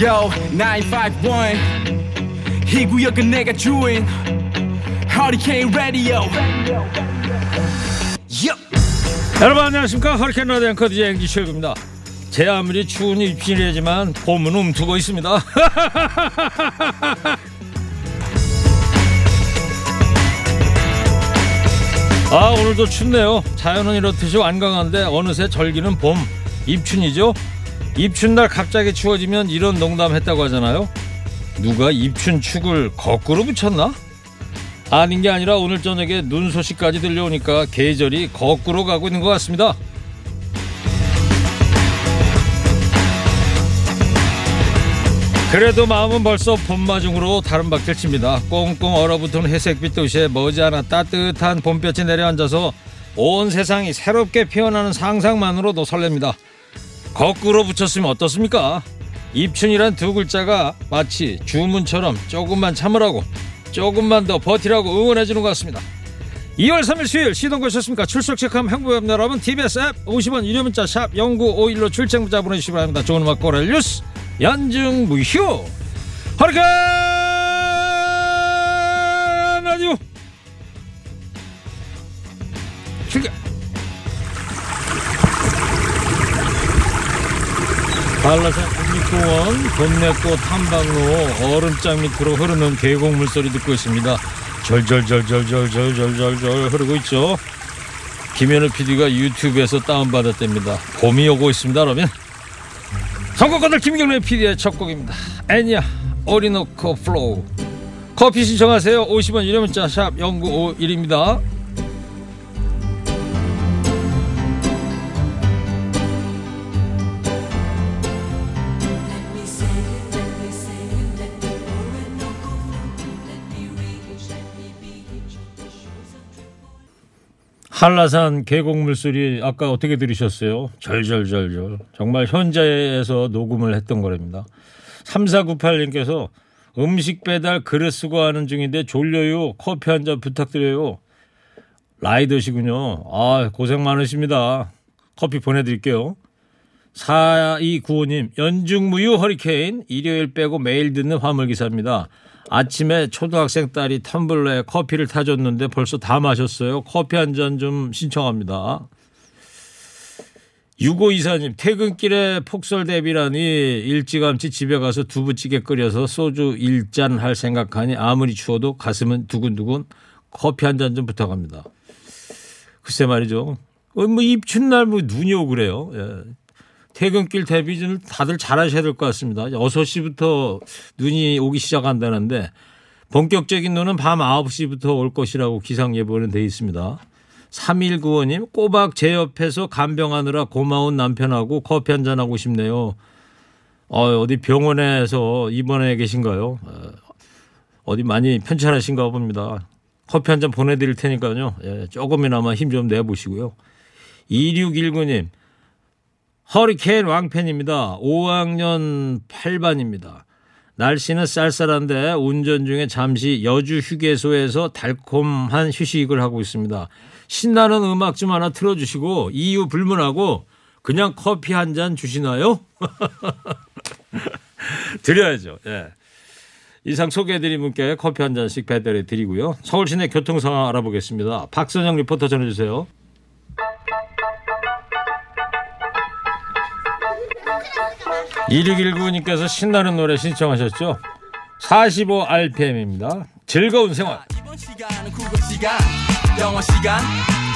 Yo 951 이 구역은 내가 주인. 허리케인 라디오 여러분 안녕하십니까? 허리케인 라디오 앵커 DJ 앵기 최고입니다. 제 아무리 추운 입신이지만 봄은 움트고 있습니다. 아 오늘도 춥네요. 자연은 이렇듯이 완강한데 어느새 절기는 봄 입춘이죠 입춘날 갑자기 추워지면 이런 농담 했다고 하잖아요 누가 입춘 축을 거꾸로 붙였나? 아닌 게 아니라 오늘 저녁에 눈 소식까지 들려오니까 계절이 거꾸로 가고 있는 것 같습니다. 그래도 마음은 벌써 봄마중으로 다른 박질 칩니다. 꽁꽁 얼어붙은 회색빛 도시에 머지않아 따뜻한 봄볕이 내려앉아서 온 세상이 새롭게 피어나는 상상만으로도 설렙니다. 거꾸로 붙였으면 어떻습니까? 입춘이란 두 글자가 마치 주문처럼 조금만 참으라고 조금만 더 버티라고 응원해주는 것 같습니다. 2월 3일 수요일 시동 거셨습니까? 출석 체크하면 행복합 여러분 TBS 앱 50원 유료 문자 샵 0951로 출첵 문자 보내주시기 바랍니다. 좋은 음악 고랄 뉴스 연중 무휴 허리케인 라디오 출격 한라산 국립공원 봄내꽃 탐방로 얼음장 밑으로 흐르는 계곡 물 소리 듣고 있습니다. 절절절절절절절절 흐르고 있죠. 김현우 PD가 유튜브에서 다운받았답니다. 봄이 오고 있습니다, 여러분. 선곡가들 김경래 PD의 첫 곡입니다. 엔야 Orinoco Flow. 커피 신청하세요. 50원 유료 문자 샵 0951입니다. 한라산 계곡 물소리 아까 어떻게 들으셨어요? 졸졸졸졸. 정말 현장에서 녹음을 했던 거랍니다. 3498님께서 음식 배달 그릇 쓰고 하는 중인데 졸려요. 커피 한 잔 부탁드려요. 라이더시군요. 아, 고생 많으십니다. 커피 보내드릴게요. 4295님, 연중무휴 허리케인, 일요일 빼고 매일 듣는 화물기사입니다. 아침에 초등학생 딸이 텀블러에 커피를 타줬는데 벌써 다 마셨어요. 커피 한 잔 좀 신청합니다. 6524님, 퇴근길에 폭설 대비라니 일찌감치 집에 가서 두부찌개 끓여서 소주 1잔 할 생각하니 아무리 추워도 가슴은 두근두근 커피 한 잔 좀 부탁합니다. 글쎄 말이죠. 어, 뭐 입춘날 뭐 눈이 오고 그래요. 예. 퇴근길 대비 좀 다들 잘하셔야 될 것 같습니다. 6시부터 눈이 오기 시작한다는데 본격적인 눈은 밤 9시부터 올 것이라고 기상 예보는 돼 있습니다. 3195님 꼬박 제 옆에서 간병하느라 고마운 남편하고 커피 한잔 하고 싶네요. 어, 어디 병원에서 입원해 계신가요? 어디 많이 편찮으신가 봅니다. 커피 한 잔 보내드릴 테니까요. 예, 조금이나마 힘 좀 내보시고요. 2619님 허리케인 왕팬입니다. 5학년 8반입니다. 날씨는 쌀쌀한데 운전 중에 잠시 여주 휴게소에서 달콤한 휴식을 하고 있습니다. 신나는 음악 좀 하나 틀어주시고 이유 불문하고 그냥 커피 한 잔 주시나요? 드려야죠. 예. 이상 소개해드린 분께 커피 한 잔씩 배달해 드리고요. 서울 시내 교통 상황 알아보겠습니다. 박선영 리포터 전해주세요. 2619님께서 신나는 노래 신청하셨죠? 45rpm입니다. 즐거운 생활. 이번 시간은 국어 시간 영어 시간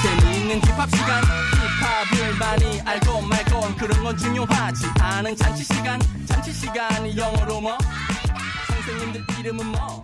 재미있는 힙합 시간 힙합을 많이 알고 말고 그런 건 중요하지 않은 잔치 시간 잔치 시간이 영어로 뭐 선생님들 이름은 뭐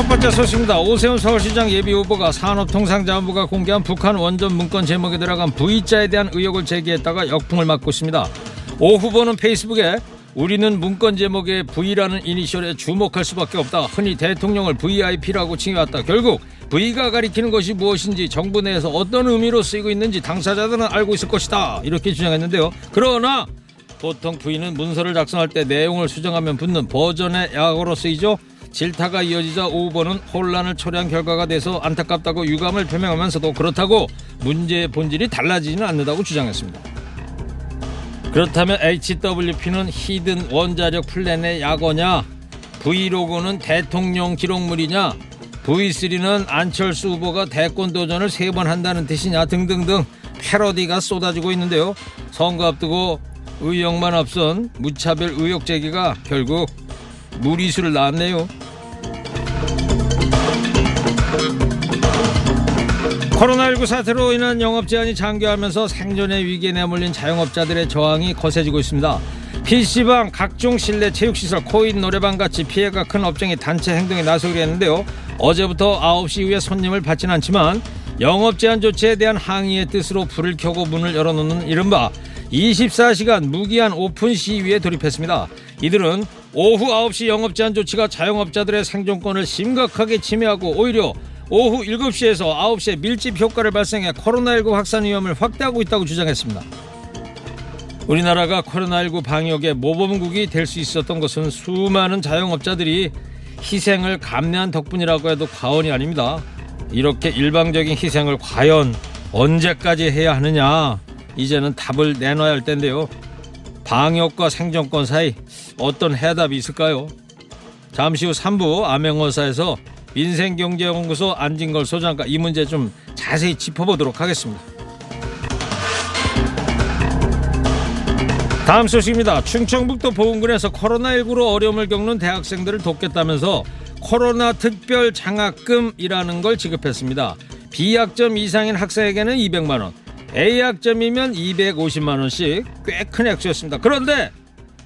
첫첫 번째 소식입니다. 오세훈 서울시장 예비 후보가 산업통상자원부가 공개한 북한 원전 문건 제목에 들어간 V자에 대한 의혹을 제기했다가 역풍을 맞고 있습니다. 오 후보는 페이스북에 우리는 문건 제목에 V라는 이니셜에 주목할 수밖에 없다. 흔히 대통령을 VIP라고 칭해왔다. 결국 V가 가리키는 것이 무엇인지 정부 내에서 어떤 의미로 쓰이고 있는지 당사자들은 알고 있을 것이다. 이렇게 주장했는데요. 그러나 보통 V는 문서를 작성할 때 내용을 수정하면 붙는 버전의 약어로 쓰이죠. 질타가 이어지자 오 후보는 혼란을 초래한 결과가 돼서 안타깝다고 유감을 표명하면서도 그렇다고 문제의 본질이 달라지지는 않는다고 주장했습니다. 그렇다면 HWP는 hidden 원자력 plan의 약어냐? 브이로그는 대통령 기록물이냐? V3는 안철수 후보가 대권 도전을 세 번 한다는 뜻이냐 등등등 패러디가 쏟아지고 있는데요. 선거 앞두고 의욕만 앞선 무차별 의혹 제기가 결국 무리수를 낳았네요. 코로나19 사태로 인한 영업 제한이 장기화하면서 생존의 위기에 내몰린 자영업자들의 저항이 거세지고 있습니다. PC방, 각종 실내 체육시설, 코인 노래방 같이 피해가 큰 업종이 단체 행동에 나서기로 했는데요. 어제부터 9시 이후에 손님을 받지는 않지만 영업 제한 조치에 대한 항의의 뜻으로 불을 켜고 문을 열어놓는 이른바 24시간 무기한 오픈 시위에 돌입했습니다. 이들은 오후 9시 영업 제한 조치가 자영업자들의 생존권을 심각하게 침해하고 오히려 오후 7시에서 9시에 밀집 효과를 발생해 코로나19 확산 위험을 확대하고 있다고 주장했습니다. 우리나라가 코로나19 방역의 모범국이 될 수 있었던 것은 수많은 자영업자들이 희생을 감내한 덕분이라고 해도 과언이 아닙니다. 이렇게 일방적인 희생을 과연 언제까지 해야 하느냐 이제는 답을 내놔야 할 텐데요. 방역과 생존권 사이 어떤 해답이 있을까요? 잠시 후 3부 암행어사에서 민생경제연구소 안진걸 소장과 이 문제 좀 자세히 짚어보도록 하겠습니다. 다음 소식입니다. 충청북도 보은군에서 코로나19로 어려움을 겪는 대학생들을 돕겠다면서 코로나 특별 장학금이라는 걸 지급했습니다. B학점 이상인 학생에게는 200만 원, A학점이면 250만 원씩 꽤 큰 액수였습니다. 그런데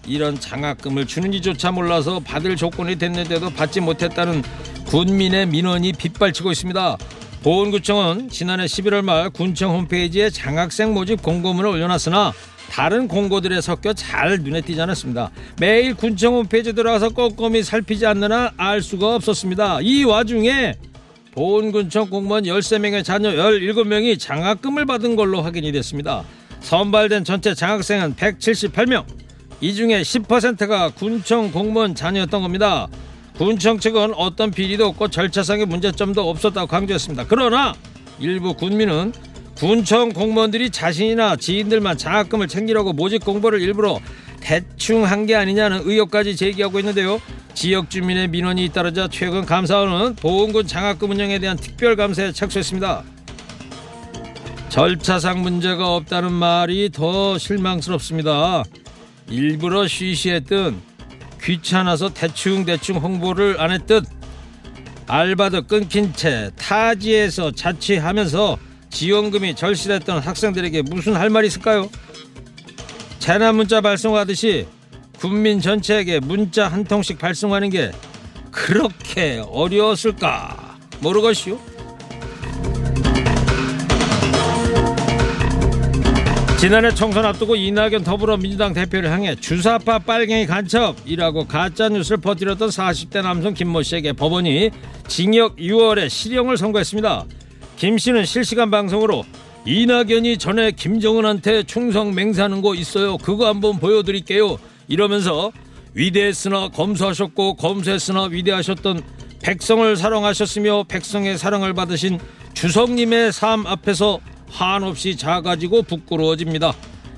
이런 장학금을 주는지조차 몰라서 받을 조건이 됐는데도 받지 못했다는 군민의 민원이 빗발치고 있습니다. 보훈구청은 지난해 11월 말 군청 홈페이지에 장학생 모집 공고문을 올려놨으나 다른 공고들에 섞여 잘 눈에 띄지 않았습니다. 매일 군청 홈페이지 들어가서 꼼꼼히 살피지 않느나 알 수가 없었습니다. 이 와중에 보훈군청 공무원 13명의 자녀 17명이 장학금을 받은 걸로 확인이 됐습니다. 선발된 전체 장학생은 178명. 이 중에 10%가 군청 공무원 자녀였던 겁니다. 군청 측은 어떤 비리도 없고 절차상의 문제점도 없었다고 강조했습니다. 그러나 일부 군민은 군청 공무원들이 자신이나 지인들만 장학금을 챙기려고 모집 공보를 일부러 대충 한 게 아니냐는 의혹까지 제기하고 있는데요. 지역 주민의 민원이 잇따르자 최근 감사원은 보훈군 장학금 운영에 대한 특별 감사에 착수했습니다. 절차상 문제가 없다는 말이 더 실망스럽습니다. 일부러 쉬쉬했던 귀찮아서 대충대충 홍보를 안 했듯 알바도 끊긴 채 타지에서 자취하면서 지원금이 절실했던 학생들에게 무슨 할 말이 있을까요? 재난 문자 발송하듯이 국민 전체에게 문자 한 통씩 발송하는 게 그렇게 어려웠을까 모르겠슈. 지난해 총선 앞두고 이낙연 더불어민주당 대표를 향해 주사파 빨갱이 간첩이라고 가짜뉴스를 퍼뜨렸던 40대 남성 김모 씨에게 법원이 징역 6월에 실형을 선고했습니다. 김 씨는 실시간 방송으로 이낙연이 전에 김정은한테 충성 맹세하는 거 있어요. 그거 한번 보여드릴게요. 이러면서 위대했으나 검소하셨고 검소했으나 위대하셨던 백성을 사랑하셨으며 백성의 사랑을 받으신 주성님의 삶 앞에서 한없이 작아지고 부끄러워집니다.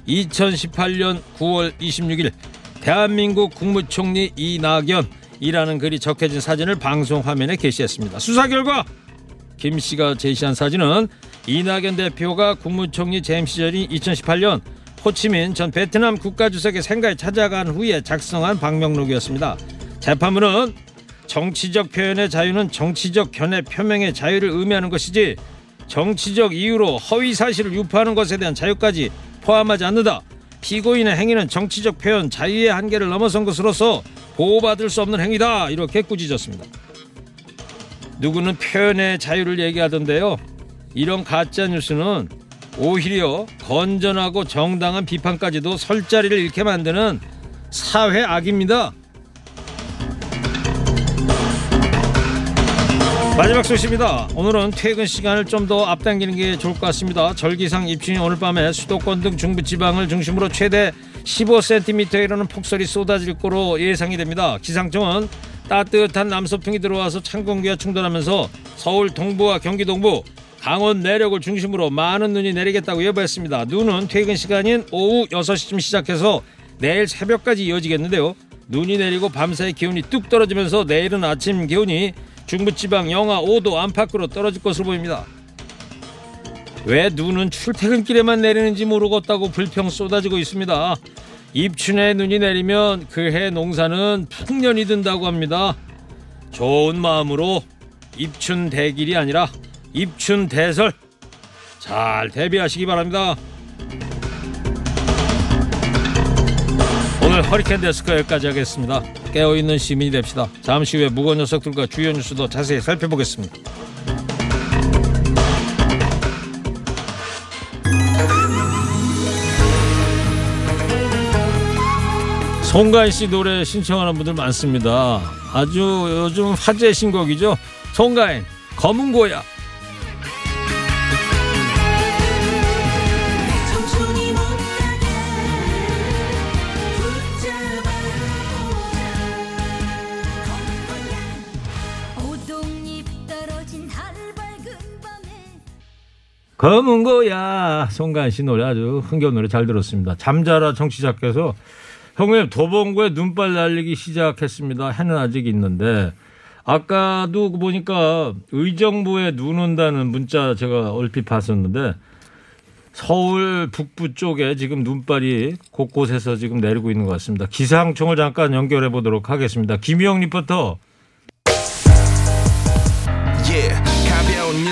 2018년 9월 26일 대한민국 국무총리 이낙연이라는 글이 적혀진 사진을 방송 화면에 게시했습니다. 수사 결과 김 씨가 제시한 사진은 이낙연 대표가 국무총리 재임 시절인 2018년 호치민 전 베트남 국가주석의 생가에 찾아간 후에 작성한 방명록이었습니다. 재판부는 정치적 표현의 자유는 정치적 견해 표명의 자유를 의미하는 것이지 정치적 이유로 허위 사실을 유포하는 것에 대한 자유까지 포함하지 않는다. 피고인의 행위는 정치적 표현 자유의 한계를 넘어선 것으로서 보호받을 수 없는 행위다. 이렇게 꾸짖었습니다. 누구는 표현의 자유를 얘기하던데요. 이런 가짜 뉴스는 오히려 건전하고 정당한 비판까지도 설 자리를 잃게 만드는 사회 악입니다. 마지막 소식입니다. 오늘은 퇴근 시간을 좀 더 앞당기는 게 좋을 것 같습니다. 절기상 입춘이 오늘 밤에 수도권 등 중부 지방을 중심으로 최대 15cm에 이르는 폭설이 쏟아질 거로 예상이 됩니다. 기상청은 따뜻한 남서풍이 들어와서 찬 공기와 충돌하면서 서울 동부와 경기 동부, 강원 내륙을 중심으로 많은 눈이 내리겠다고 예보했습니다. 눈은 퇴근 시간인 오후 6시쯤 시작해서 내일 새벽까지 이어지겠는데요. 눈이 내리고 밤사이 기온이 뚝 떨어지면서 내일은 아침 기온이 중부지방 영하 5도 안팎으로 떨어질 것으로 보입니다. 왜 눈은 출퇴근길에만 내리는지 모르겠다고 불평 쏟아지고 있습니다. 입춘에 눈이 내리면 그해 농사는 풍년이 든다고 합니다. 좋은 마음으로 입춘 대길이 아니라 입춘 대설 잘 대비하시기 바랍니다. 오늘 허리케인 데스크 여기까지 하겠습니다. 깨어있는 시민이 됩시다. 잠시 후에 무거운 녀석들과 주요 뉴스도 자세히 살펴보겠습니다. 송가인 씨 노래 신청하는 분들 많습니다. 아주 요즘 화제 신곡이죠. 송가인 검은 고야. 검은 거야 송가인 씨 노래 아주 흥겨운 노래 잘 들었습니다. 잠자라 청취자께서 형님 도봉구에 눈발 날리기 시작했습니다. 해는 아직 있는데 아까도 보니까 의정부에 눈 온다는 문자 제가 얼핏 봤었는데 서울 북부 쪽에 지금 눈발이 곳곳에서 지금 내리고 있는 것 같습니다. 기상청을 잠깐 연결해 보도록 하겠습니다. 김희영 리포터.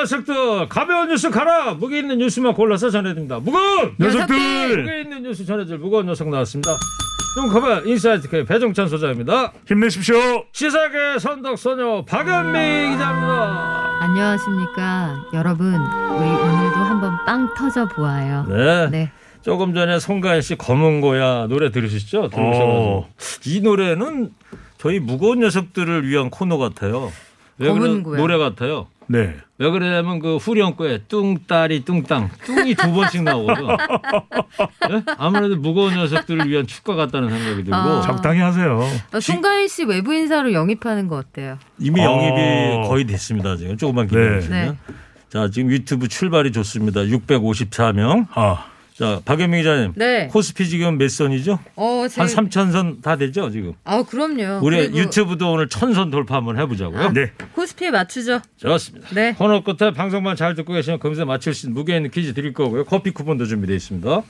녀석들 가벼운 뉴스 가라! 무게 있는 뉴스만 골라서 전해드립니다. 무거운! 녀석들! 무게 있는 뉴스 전해줄 무거운 녀석 나왔습니다. 좀 가봐 인사이트 K 배종찬 소장입니다. 힘내십시오. 시사계 선덕소녀 박연미 기자입니다. 안녕하십니까. 여러분 우리 오늘도 한번 빵 터져 보아요. 네, 네. 조금 전에 송가인 씨 거문고야 노래 들으셨죠? 들으셔가지고. 어. 이 노래는 저희 무거운 녀석들을 위한 코너 같아요. 왜 검은 그런 고야. 노래 같아요. 네. 왜 그러냐면 그 후렴구에 뚱따리 뚱땅 뚱이 두 번씩 나오거든. 예? 아무래도 무거운 녀석들을 위한 축가 같다는 생각이 들고 아. 적당히 하세요. 어, 송가인 씨 외부 인사로 영입하는 거 어때요? 이미 어. 영입이 거의 됐습니다 지금 조금만 기다리시면. 네. 자 지금 유튜브 출발이 좋습니다. 654명. 아, 자 박연미 기자님. 네. 코스피 지금 몇 선이죠? 어, 제... 한 3천 선 다 되죠 지금. 아 그럼요. 우리 그리고 유튜브도 오늘 천 선 돌파 한번 해보자고요. 네. 코스피에 맞추죠. 좋습니다. 네. 코너 끝에 방송만 잘 듣고 계시면 검색 맞출 수 있는 무게 있는 퀴즈 드릴 거고요. 커피 쿠폰도 준비되어 있습니다.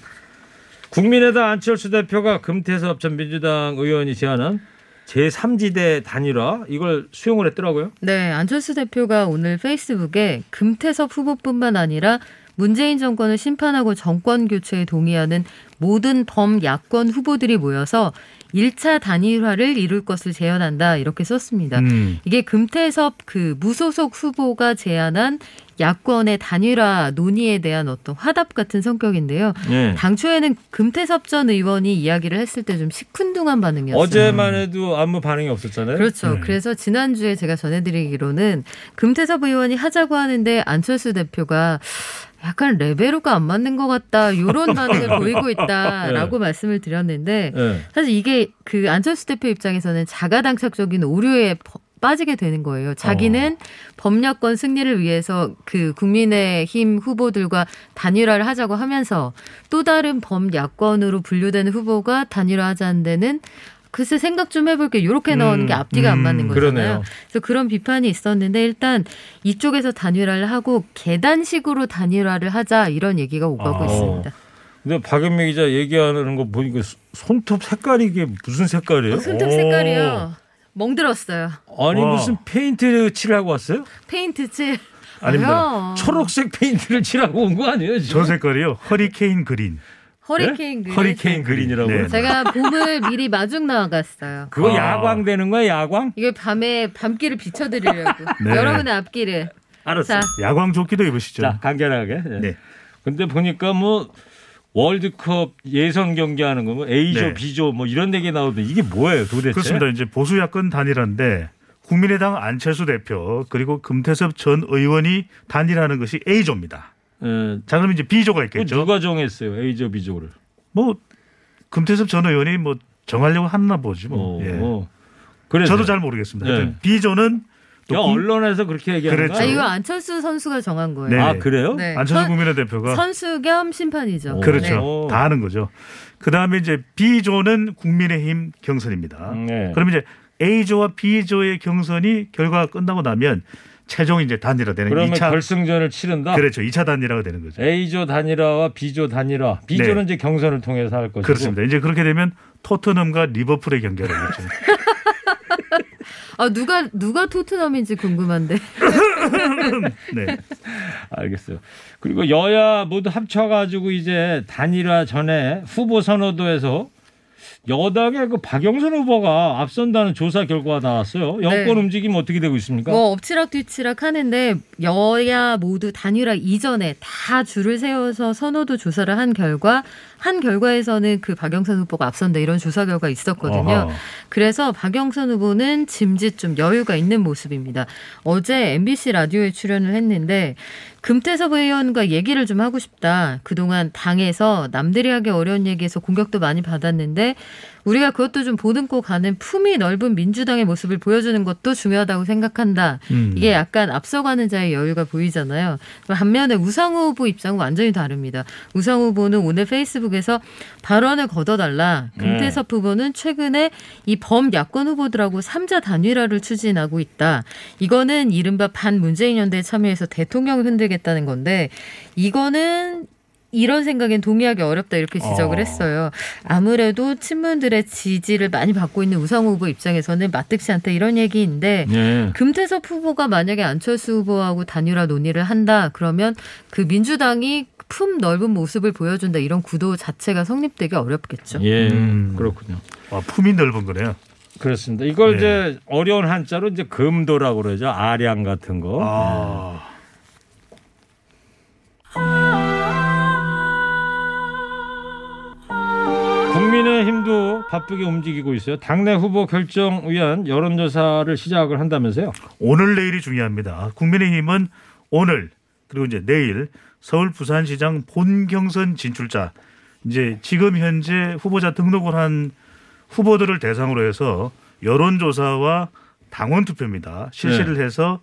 국민의당 안철수 대표가 금태섭 전 민주당 의원이 제안한 제3지대 단일화 이걸 수용을 했더라고요. 네, 안철수 대표가 오늘 페이스북에 금태섭 후보뿐만 아니라 문재인 정권을 심판하고 정권 교체에 동의하는 모든 범야권 후보들이 모여서 1차 단일화를 이룰 것을 제안한다 이렇게 썼습니다. 음. 이게 금태섭 그 무소속 후보가 제안한 야권의 단일화 논의에 대한 어떤 화답 같은 성격인데요. 네. 당초에는 금태섭 전 의원이 이야기를 했을 때 좀 시큰둥한 반응이었어요. 어제만 해도 아무 반응이 없었잖아요. 그렇죠. 네. 그래서 지난주에 제가 전해드리기로는 금태섭 의원이 하자고 하는데 안철수 대표가 약간 레벨로가 안 맞는 것 같다. 이런 반응을 보이고 있다라고 말씀을 드렸는데 네. 사실 이게 그 안철수 대표 입장에서는 자가당착적인 오류에 버- 빠지게 되는 거예요. 자기는 법야권 승리를 위해서 그 국민의힘 후보들과 단일화를 하자고 하면서 또 다른 범야권으로 분류되는 후보가 단일화하자는 데는 글쎄 생각 좀 해볼게 이렇게 나오는 게 음, 앞뒤가 안 음, 맞는 거잖아요. 그러네요. 그래서 그런 비판이 있었는데 일단 이쪽에서 단일화를 하고 계단식으로 단일화를 하자 이런 얘기가 오가고 아. 있습니다. 근데 박연미 기자 얘기하는 거 보니까 손톱 색깔이 이게 무슨 색깔이에요? 손톱 오. 색깔이요. 멍들었어요. 아니 와. 무슨 페인트 칠하고 왔어요? 페인트 칠. 아닙니다. 초록색 페인트를 칠하고 온 거 아니에요? 지금? 저 색깔이요. 허리케인 그린. 허리케인 그린. 허리케인 그린이라고요? 네. 제가 봄을 미리 마중 나와갔어요. 그거 아. 야광 되는 거야 야광? 이게 밤에 밤길을 비춰드리려고. 네. 여러분의 앞길을. 알았어. 자, 야광 조끼도 입으시죠. 자 간결하게. 예. 네. 근데 보니까 뭐 월드컵 예선 경기하는 거뭐 A조, 네. B조 뭐 이런 얘기 나오던데 이게 뭐예요 도대체? 그렇습니다. 이제 보수 야권 단일화인데 국민의당 안철수 대표 그리고 금태섭 전 의원이 단일화하는 것이 A조입니다. 예, 자 그럼 이제 B조가 그 있겠죠. 누가 정했어요 A조, B조를? 뭐 금태섭 전 의원이 뭐 정하려고 했나 보지 뭐. 어, 예. 어. 그래서 저도 잘 모르겠습니다. 네. 하여튼 B조는 또 야, 국- 언론에서 그렇게 얘기하는 그랬죠. 아, 거야? 이거 안철수 선수가 정한 거예요. 네. 아 그래요? 네. 안철수 선- 국민의 대표가 선수 겸 심판이죠. 오. 그렇죠. 네. 다 하는 거죠. 그 다음에 이제 B조는 국민의힘 경선입니다. 네. 그러면 이제 A조와 B조의 경선이 결과가 끝나고 나면 최종 이제 단일화 되는 그러면 2차 결승전을 치른다. 그렇죠. 2차 단일화가 되는 거죠. A조 단일화와 B조 단일화. B조는 네. 이제 경선을 통해서 할 것이고. 그렇습니다. 이제 그렇게 되면 토트넘과 리버풀의 경기가 되겠죠. 아 누가 누가 토트넘인지 궁금한데. 네. 알겠어요. 그리고 여야 모두 합쳐가지고 이제 단일화 전에 후보 선호도에서 여당의 그 박영선 후보가 앞선다는 조사 결과가 나왔어요. 여권 네. 움직임 어떻게 되고 있습니까? 뭐 엎치락 뒤치락 하는데 여야 모두 단일화 이전에 다 줄을 세워서 선호도 조사를 한 결과 한 결과에서는 그 박영선 후보가 앞선다 이런 조사 결과 있었거든요. 어허. 그래서 박영선 후보는 짐짓 좀 여유가 있는 모습입니다. 어제 MBC 라디오에 출연을 했는데 금태섭 의원과 얘기를 좀 하고 싶다. 그동안 당에서 남들이 하기 어려운 얘기에서 공격도 많이 받았는데 우리가 그것도 좀 보듬고 가는 품이 넓은 민주당의 모습을 보여주는 것도 중요하다고 생각한다. 음. 이게 약간 앞서가는 자의 여유가 보이잖아요. 반면에 우상호 후보 입장은 완전히 다릅니다. 우상호 후보는 오늘 페이스북에서 발언을 걷어달라. 금태섭 후보는 최근에 이 범 야권 후보들하고 삼자 단일화를 추진하고 있다. 이거는 이른바 반 문재인 연대에 참여해서 대통령을 흔들겠다는 건데 이거는 이런 생각엔 동의하기 어렵다 이렇게 지적을 어. 했어요. 아무래도 친문들의 지지를 많이 받고 있는 우상호 후보 입장에서는 마뜩시 않다 이런 얘기인데 네. 금태섭 후보가 만약에 안철수 후보하고 단일화 논의를 한다 그러면 그 민주당이 품 넓은 모습을 보여준다 이런 구도 자체가 성립되기 어렵겠죠. 예, 음. 그렇군요. 와, 품이 넓은 거네요. 그렇습니다. 이걸 네. 이제 어려운 한자로 이제 금도라고 그러죠. 아량 같은 거. 아. 국민의힘도 바쁘게 움직이고 있어요. 당내 후보 결정 위한 여론조사를 시작을 한다면서요. 오늘 내일이 중요합니다. 국민의힘은 오늘 그리고 이제 내일 서울 부산시장 본 경선 진출자 이제 지금 현재 후보자 등록을 한 후보들을 대상으로 해서 여론조사와 당원 투표입니다. 실시를 해서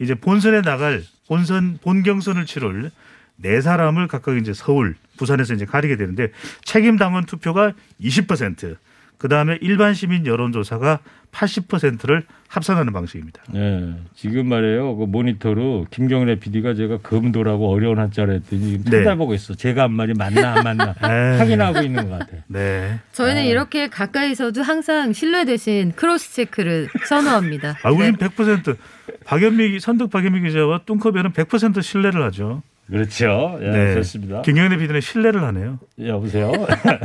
이제 본선에 나갈 본선 본 경선을 치를 네 사람을 각각 이제 서울, 부산에서 이제 가리게 되는데 책임 당원 투표가 20%, 그 다음에 일반 시민 여론조사가 80%를 합산하는 방식입니다. 네, 지금 말이에요. 그 모니터로 김경래 PD가 제가 금도라고 어려운 한자를 했더니 지금 네. 찾아보고 있어. 제가 한 말이 맞나 안 맞나 에이. 확인하고 있는 것 같아. 네. 저희는 이렇게 가까이서도 항상 신뢰 대신 cross check를 선호합니다. 아, 우리는 100% 박연미 선덕 박연미 기자와 뚱커벨은 100% 신뢰를 하죠. 그렇죠. 예, 좋습니다. 김경래 PD는 신뢰를 하네요. 여보세요.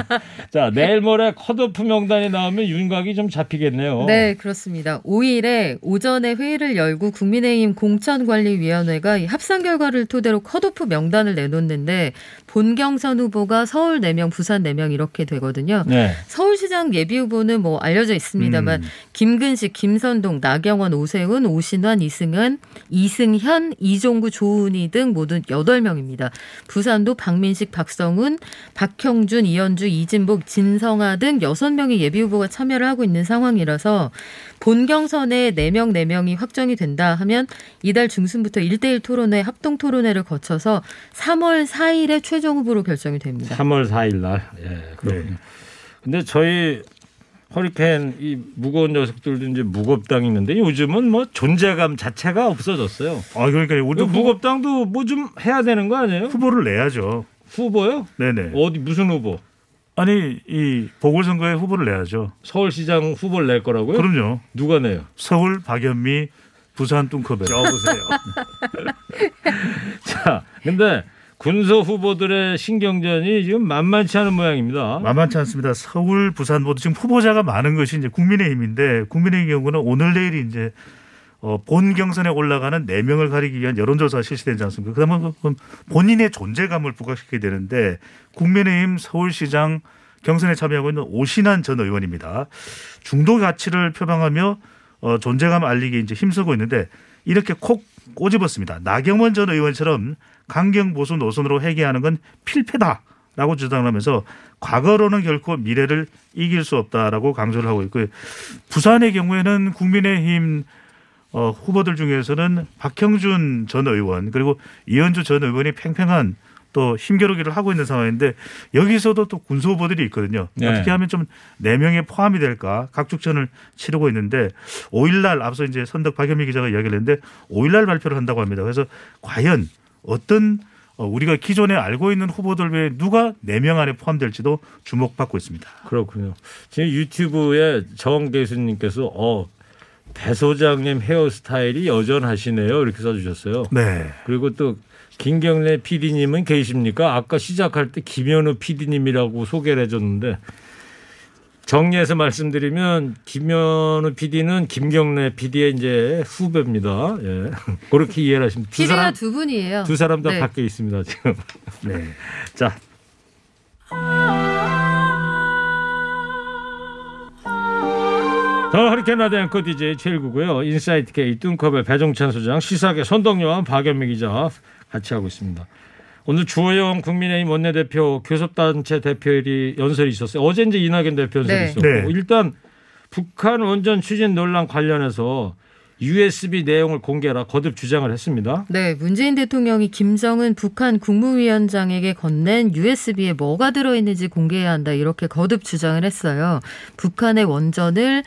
자, 내일 모레 컷오프 명단이 나오면 윤곽이 좀 잡히겠네요. 네, 그렇습니다. 5일에 오전에 회의를 열고 국민의힘 공천관리위원회가 이 합산 결과를 토대로 컷오프 명단을 내놓는데 본경선 후보가 서울 4명, 부산 4명 이렇게 되거든요. 네. 서울시장 예비 후보는 뭐 알려져 있습니다만 음. 김근식, 김선동, 나경원, 오세훈, 오신환, 이승은, 이승현, 이종구, 조은희 등 모두 8 명입니다. 부산도 박민식, 박성훈, 박형준, 이현주, 이진복, 진성아 등 6명의 예비 후보가 참여를 하고 있는 상황이라서 본 경선에 4명, 4명이 확정이 된다 하면 이달 중순부터 1대1 토론회, 합동 토론회를 거쳐서 3월 4일에 최종 후보로 결정이 됩니다. 3월 4일 날. 예, 그렇군요. 근데 저희 허리케인 이 무거운 녀석들도 이제 무겁당 있는데 요즘은 뭐 존재감 자체가 없어졌어요. 아 그러니까 그 우리도 후, 무겁당도 뭐 좀 해야 되는 거 아니에요? 후보를 내야죠. 후보요? 네네. 어디 무슨 후보? 아니 이 보궐선거에 후보를 내야죠. 서울시장 후보를 낼 거라고요? 그럼요. 누가 내요? 서울 박연미, 부산 뚱커벨. 여보세요. 자, 근데 군소 후보들의 신경전이 지금 만만치 않은 모양입니다. 만만치 않습니다. 서울, 부산 모두 지금 후보자가 많은 것이 이제 국민의힘인데 국민의힘 경우는 오늘 내일이 이제 어, 본 경선에 올라가는 네 명을 가리기 위한 여론조사가 실시되지 않습니까? 그러면 그럼 본인의 존재감을 부각시키게 되는데 국민의힘 서울시장 경선에 참여하고 있는 오신환 전 의원입니다. 중도 가치를 표방하며 어, 존재감 알리기 이제 힘쓰고 있는데 이렇게 콕 꼬집었습니다. 나경원 전 의원처럼 강경 보수 노선으로 회귀하는 건 필패다 라고 주장하면서 과거로는 결코 미래를 이길 수 없다라고 강조를 하고 있고요. 부산의 경우에는 국민의힘 어, 후보들 중에서는 박형준 전 의원 그리고 이현주 전 의원이 팽팽한 또 힘겨루기를 하고 있는 상황인데 여기서도 또 군수 후보들이 있거든요. 네. 어떻게 하면 좀 네 명에 포함이 될까 각축전을 치르고 있는데 5일날 앞서 이제 선덕 박현미 기자가 이야기를 했는데 5일날 발표를 한다고 합니다. 그래서 과연 어떤 어, 우리가 기존에 알고 있는 후보들 외에 누가 네 명 안에 포함될지도 주목받고 있습니다. 그렇군요. 지금 유튜브에 정 교수님께서 어, 배 소장님 헤어스타일이 여전하시네요. 이렇게 써주셨어요. 네. 그리고 또 김경래 PD님은 계십니까? 아까 시작할 때 김현우 PD님이라고 소개를 해줬는데 정리해서 말씀드리면 김현우 PD는 김경래 PD의 이제 후배입니다. 예. 그렇게 이해를 하시면 두 PD가 사람 두 분이에요. 두 사람 다 네. 밖에 있습니다 지금. 네. 자. 더 허리케인 라디오 앵커 DJ 최일구고요. 인사이트 K 뚱커벨 배종찬 소장, 시사계 선덕여왕 박연미 기자 같이 하고 있습니다. 오늘 주호영 국민의힘 원내대표 교섭단체 대표일이 연설이 있었어요. 어제 이제 이낙연 대표 연설이 네. 있었고 네. 일단 북한 원전 추진 논란 관련해서 USB 내용을 공개하라 거듭 주장을 했습니다. 네, 문재인 대통령이 김정은 북한 국무위원장에게 건넨 USB에 뭐가 들어있는지 공개해야 한다 이렇게 거듭 주장을 했어요. 북한의 원전을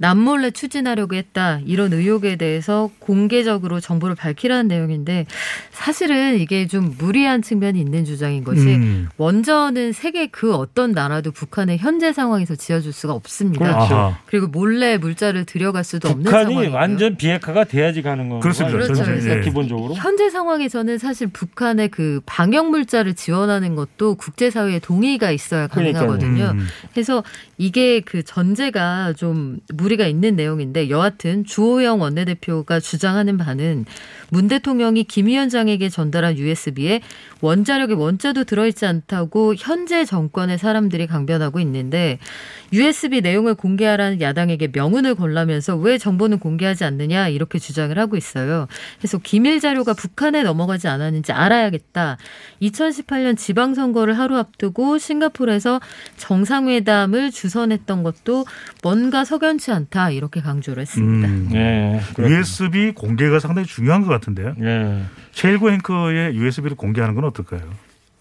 남몰래 추진하려고 했다 이런 의혹에 대해서 공개적으로 정보를 밝히라는 내용인데 사실은 이게 좀 무리한 측면이 있는 주장인 것이 음. 원전은 세계 그 어떤 나라도 북한의 현재 상황에서 지어줄 수가 없습니다. 그렇죠. 그리고 몰래 물자를 들여갈 수도 없는 북한이 상황이고요. 완전 비핵화가 돼야지 가는 건가요? 그렇습니다. 그렇죠. 예. 기본적으로. 현재 상황에서는 사실 북한의 그 방역 물자를 지원하는 것도 국제사회의 동의가 있어야 가능하거든요. 음. 그래서 이게 그 전제가 좀 무리가 있는 내용인데 여하튼 주호영 원내대표가 주장하는 바는 문 대통령이 김 위원장에게 전달한 USB에 원자력의 원자도 들어있지 않다고 현재 정권의 사람들이 강변하고 있는데 USB 내용을 공개하라는 야당에게 명운을 걸라면서 왜 정보는 공개하지 않느냐 이렇게 주장을 하고 있어요. 그래서 기밀 자료가 북한에 넘어가지 않았는지 알아야겠다. 2018년 지방선거를 하루 앞두고 싱가포르에서 정상회담을 주 선했던 것도 뭔가 석연치 않다 이렇게 강조를 했습니다. 음. 네. 그렇군요. USB 공개가 상당히 중요한 것 같은데요. 네. 최일구 앵커의 USB를 공개하는 건 어떨까요?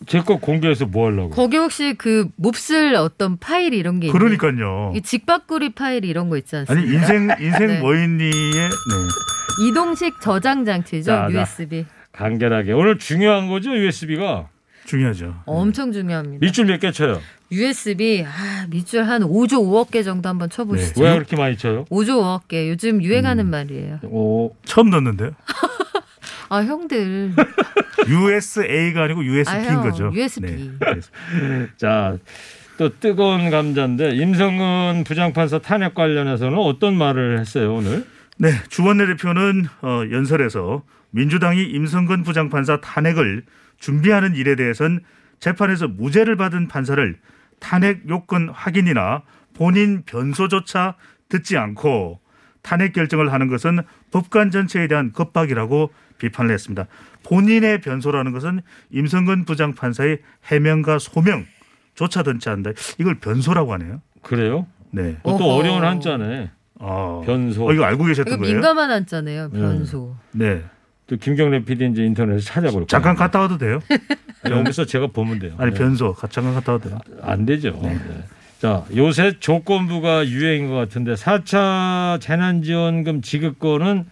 제거 공개해서 뭐 하려고? 거기 혹시 그 몹쓸 어떤 파일 이런 게 있나요? 그러니까요. 이 직박구리 파일 이런 거 있지 않습니까? 아니 인생 인생 네. 머인리의 네. 이동식 저장 장치죠 자, 자. USB. 간결하게 오늘 중요한 거죠 USB가 중요하죠. 엄청 중요합니다. 밑줄 몇 개 쳐요? USB 아, 밑줄 한 5조 5억 개 정도 한번 쳐보시죠. 왜 그렇게 많이 쳐요? 5조 5억 개 요즘 유행하는 음. 말이에요. 오, 처음 넣는데요. 아 형들 USA가 아니고 USB인 아, 형, 거죠. USB. 네. 자, 또 뜨거운 감자인데 임성근 부장판사 탄핵 관련해서는 어떤 말을 했어요 오늘? 네, 주원내 대표는 어, 연설에서 민주당이 임성근 부장판사 탄핵을 준비하는 일에 대해선 재판에서 무죄를 받은 판사를 탄핵 요건 확인이나 본인 변소조차 듣지 않고 탄핵 결정을 하는 것은 법관 전체에 대한 겁박이라고 비판을 했습니다. 본인의 변소라는 것은 임성근 부장판사의 해명과 소명조차 듣지 않는다. 이걸 변소라고 하네요. 그래요? 네. 그것도 어허. 어려운 한자네. 어, 변소. 어, 이거 알고 이거 계셨던 거예요? 민감한 한자네요. 변소. 네. 또 김경래 PD 이제 인터넷에 찾아볼 거예요. 잠깐 갔다 와도 돼요? 여기서 제가 보면 돼요. 아니 네. 변소 가- 잠깐 갔다 와도 돼요? 안 되죠. 네. 자, 요새 조건부가 유행인 것 같은데 4차 재난지원금 지급권은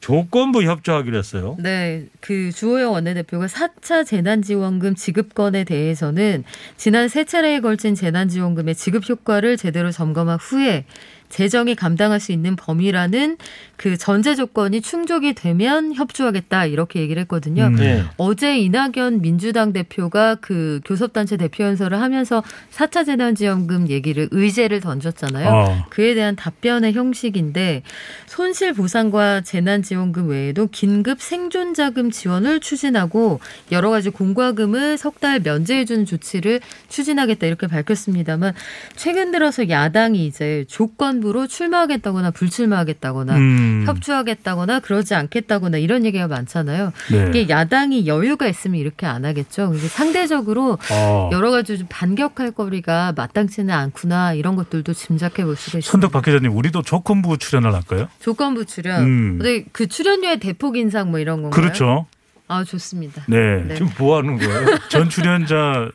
조건부 협조하기로 했어요. 네, 그 주호영 원내대표가 4차 재난지원금 지급건에 대해서는 지난 세 차례에 걸친 재난지원금의 지급 효과를 제대로 점검한 후에 재정이 감당할 수 있는 범위라는 그 전제 조건이 충족이 되면 협조하겠다 이렇게 얘기를 했거든요. 음. 예. 어제 이낙연 민주당 대표가 그 교섭단체 대표 연설을 하면서 4차 재난지원금 얘기를 의제를 던졌잖아요. 어. 그에 대한 답변의 형식인데 손실 보상과 재난지원금 외에도 긴급 생존자금 지원을 추진하고 여러 가지 공과금을 석 달 면제해주는 조치를 추진하겠다 이렇게 밝혔습니다만 최근 들어서 야당이 이제 조건부로 출마하겠다거나 불출마하겠다거나 음. 협조하겠다거나 그러지 않겠다거나 이런 얘기가 많잖아요. 네. 이게 야당이 여유가 있으면 이렇게 안 하겠죠. 이게 상대적으로 어. 여러 가지 좀 반격할 거리가 마땅치는 않구나 이런 것들도 짐작해 볼 수가 있습니다. 선덕 박 기자님 우리도 조건부 출연을 할까요? 조건부 출연. 음. 근데 그 출연료의 대폭 인상 뭐 이런 건가요? 그렇죠. 아 좋습니다. 네. 네. 지금 뭐 하는 거예요? 전 출연자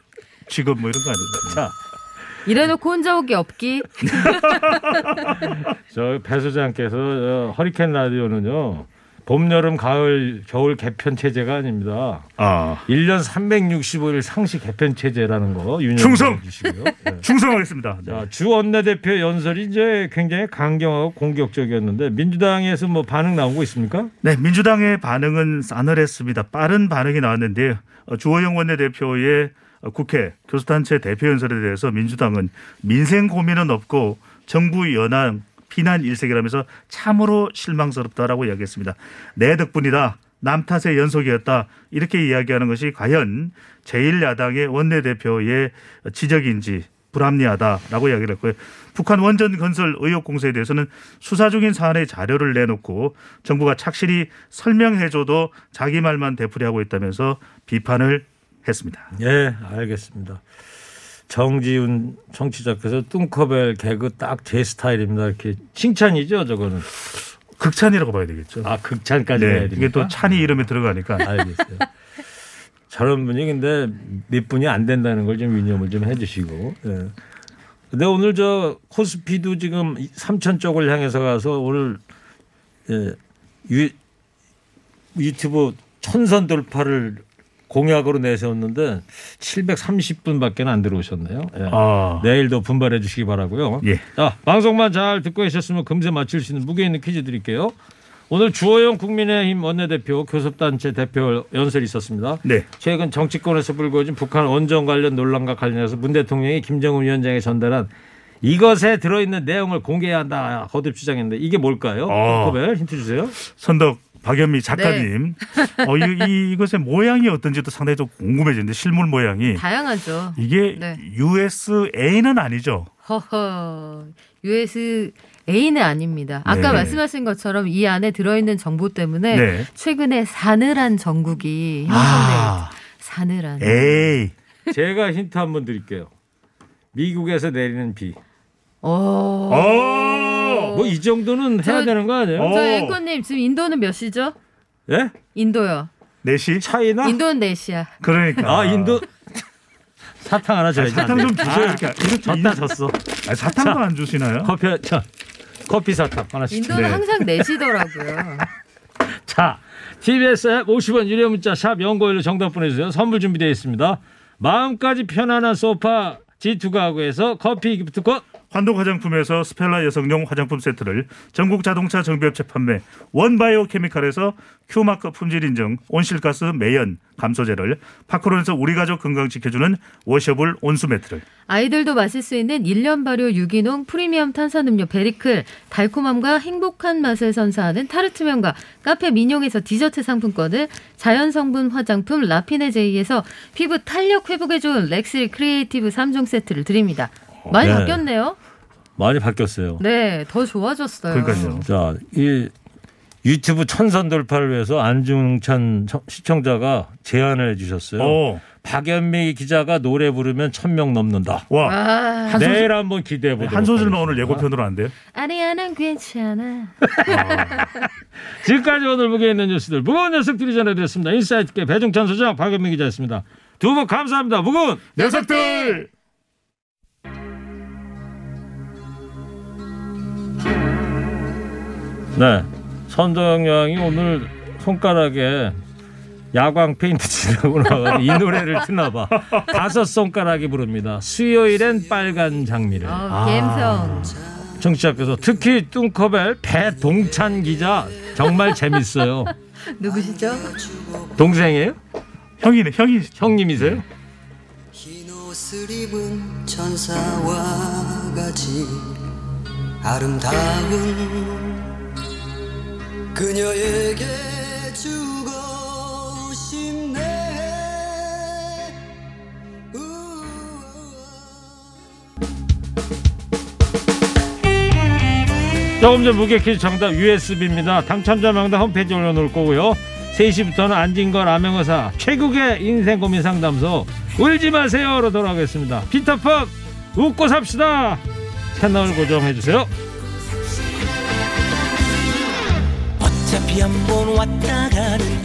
직업 뭐 이런 거 아닙니까? 자, 이래놓고 혼자 오기 없기. 저 배 소장께서 어, 허리케인 라디오는요. 봄, 여름, 가을, 겨울 개편 체제가 아닙니다. 아, 1년 365일 상시 개편 체제라는 거 충성! 주시고요. 네. 충성하겠습니다. 네. 자, 주 원내대표 연설이 이제 굉장히 강경하고 공격적이었는데 민주당에서 뭐 반응 나오고 있습니까? 네, 민주당의 반응은 싸늘했습니다. 빠른 반응이 나왔는데요. 어, 주호영 원내대표의 어, 국회 교수단체 대표 연설에 대해서 민주당은 민생 고민은 없고 정부 연한 비난 일색이라면서 참으로 실망스럽다라고 이야기했습니다. 내 덕분이다. 남 탓의 연속이었다. 이렇게 이야기하는 것이 과연 제1야당의 원내대표의 지적인지 불합리하다라고 이야기를 했고요. 북한 원전 건설 의혹 공세에 대해서는 수사 중인 사안의 자료를 내놓고 정부가 착실히 설명해줘도 자기 말만 되풀이하고 있다면서 비판을 했습니다. 예, 알겠습니다. 정지훈 청취자께서 뚱커벨 개그 딱 제 스타일입니다. 이렇게 칭찬이죠, 저거는. 극찬이라고 봐야 되겠죠. 아, 극찬까지 해야 네, 됩니까? 이게 또 찬이 이름에 들어가니까 알겠어요. 저런 분이 근데 몇 분이 안 된다는 걸 좀 유념을 좀 해주시고. 예. 근데 오늘 저 코스피도 지금 3천 쪽을 향해서 가서 오늘 예, 유, 유튜브 천선 돌파를 공약으로 내세웠는데 730분밖에 안 들어오셨네요. 예. 아, 내일도 분발해 주시기 바라고요. 예. 자, 방송만 잘 듣고 계셨으면 금세 맞출 수 있는 무게 있는 퀴즈 드릴게요. 오늘 주호영 국민의힘 원내대표 교섭단체 대표 연설이 있었습니다. 네. 최근 정치권에서 불거진 북한 원전 관련 논란과 관련해서 문 대통령이 김정은 위원장에 전달한 이것에 들어있는 내용을 공개해야 한다 거듭 주장했는데 이게 뭘까요? 어. 컵에 힌트 주세요. 선덕 박연미 작가님, 어, 이, 이, 이 것의 모양이 어떤지도 상당히 좀 궁금해지는데 실물 모양이 다양하죠. 이게 네. USA는 아니죠. 허허. US A는 아닙니다. 아까 네. 말씀하신 것처럼 이 안에 들어있는 정보 때문에 네. 최근에 사늘한 전국이 형성돼요. 아, 사늘한. 에이. 제가 힌트 한번 드릴게요. 미국에서 내리는 비. 오. 어. 뭐 이 정도는 해야 저- 되는 거 아니에요? 어. 저 앵커님 지금 인도는 몇 시죠? 예? 인도요. 넷이? 차이나? 인도는 4시야. 그러니까. 아 인도 사탕 하나 줘야지. 사탕 좀 주세요. 아, 졌다 졌어. 아니, 사탕도 안 주시나요? 커피 자 커피 사탕 하나씩. 인도는 네. 항상 4시더라고요. 자 TBS 앱 50원 유료 문자 샵 공구오일로 정답 보내주세요. 선물 준비되어 있습니다. 마음까지 편안한 소파 G2 가구에서 커피 기프트권. 한독 화장품에서 스펠라 여성용 화장품 세트를 전국 자동차 정비업체 판매 원바이오 케미칼에서 Q마크 품질 인증 온실가스 매연 감소제를 파크론에서 우리 가족 건강 지켜주는 washable 온수 매트를 아이들도 마실 수 있는 1년 발효 유기농 프리미엄 탄산음료 베리클, 달콤함과 행복한 맛을 선사하는 타르트면과 카페 민용에서 디저트 상품권을 자연성분 화장품 라피네 제이에서 피부 탄력 회복에 좋은 렉스 크리에이티브 3종 세트를 드립니다. 많이 네. 바뀌었네요. 많이 바뀌었어요. 네, 더 좋아졌어요. 그러니까요. 자, 이 유튜브 천선 돌파를 위해서 안중찬 청- 시청자가 제안을 해주셨어요. 오, 박연미 기자가 노래 부르면 천 명 넘는다. 와. 아, 한 소절- 내일 한번 기대해 보도록 한 소절만 오늘 하겠습니다. 예고편으로 안 돼요? 아니야, 난 괜찮아. 지금까지 오늘 무게 있는 뉴스들 무거운 녀석들이 전해드렸습니다. 인사이트 K 배종찬 소장 박연미 기자였습니다. 두 분 감사합니다. 무거운 녀석들! 네. 선정양이 오늘 손가락에 야광 페인트 칠하고 나가서 이 노래를 트나 봐. 다섯 손가락이 부릅니다. 수요일엔 빨간 장미를. 아, 감성. 청취자께서 특히 뚱커벨 배동찬 기자 정말 재밌어요. 누구시죠? 동생이에요? 형이네 형이 형님이세요? 흰 옷을 입은 천사와 같이 아름다운 그녀에게 주고 싶네 조금 전 무게 퀴즈 정답 USB입니다. 당첨자 명단 홈페이지에 올려놓을 거고요. 3시부터는 안진걸 암행어사 최국의 인생 고민 상담소 울지 마세요로 돌아오겠습니다. 피터팍 웃고 삽시다. 채널 고정해 주세요. 한번 왔다 가는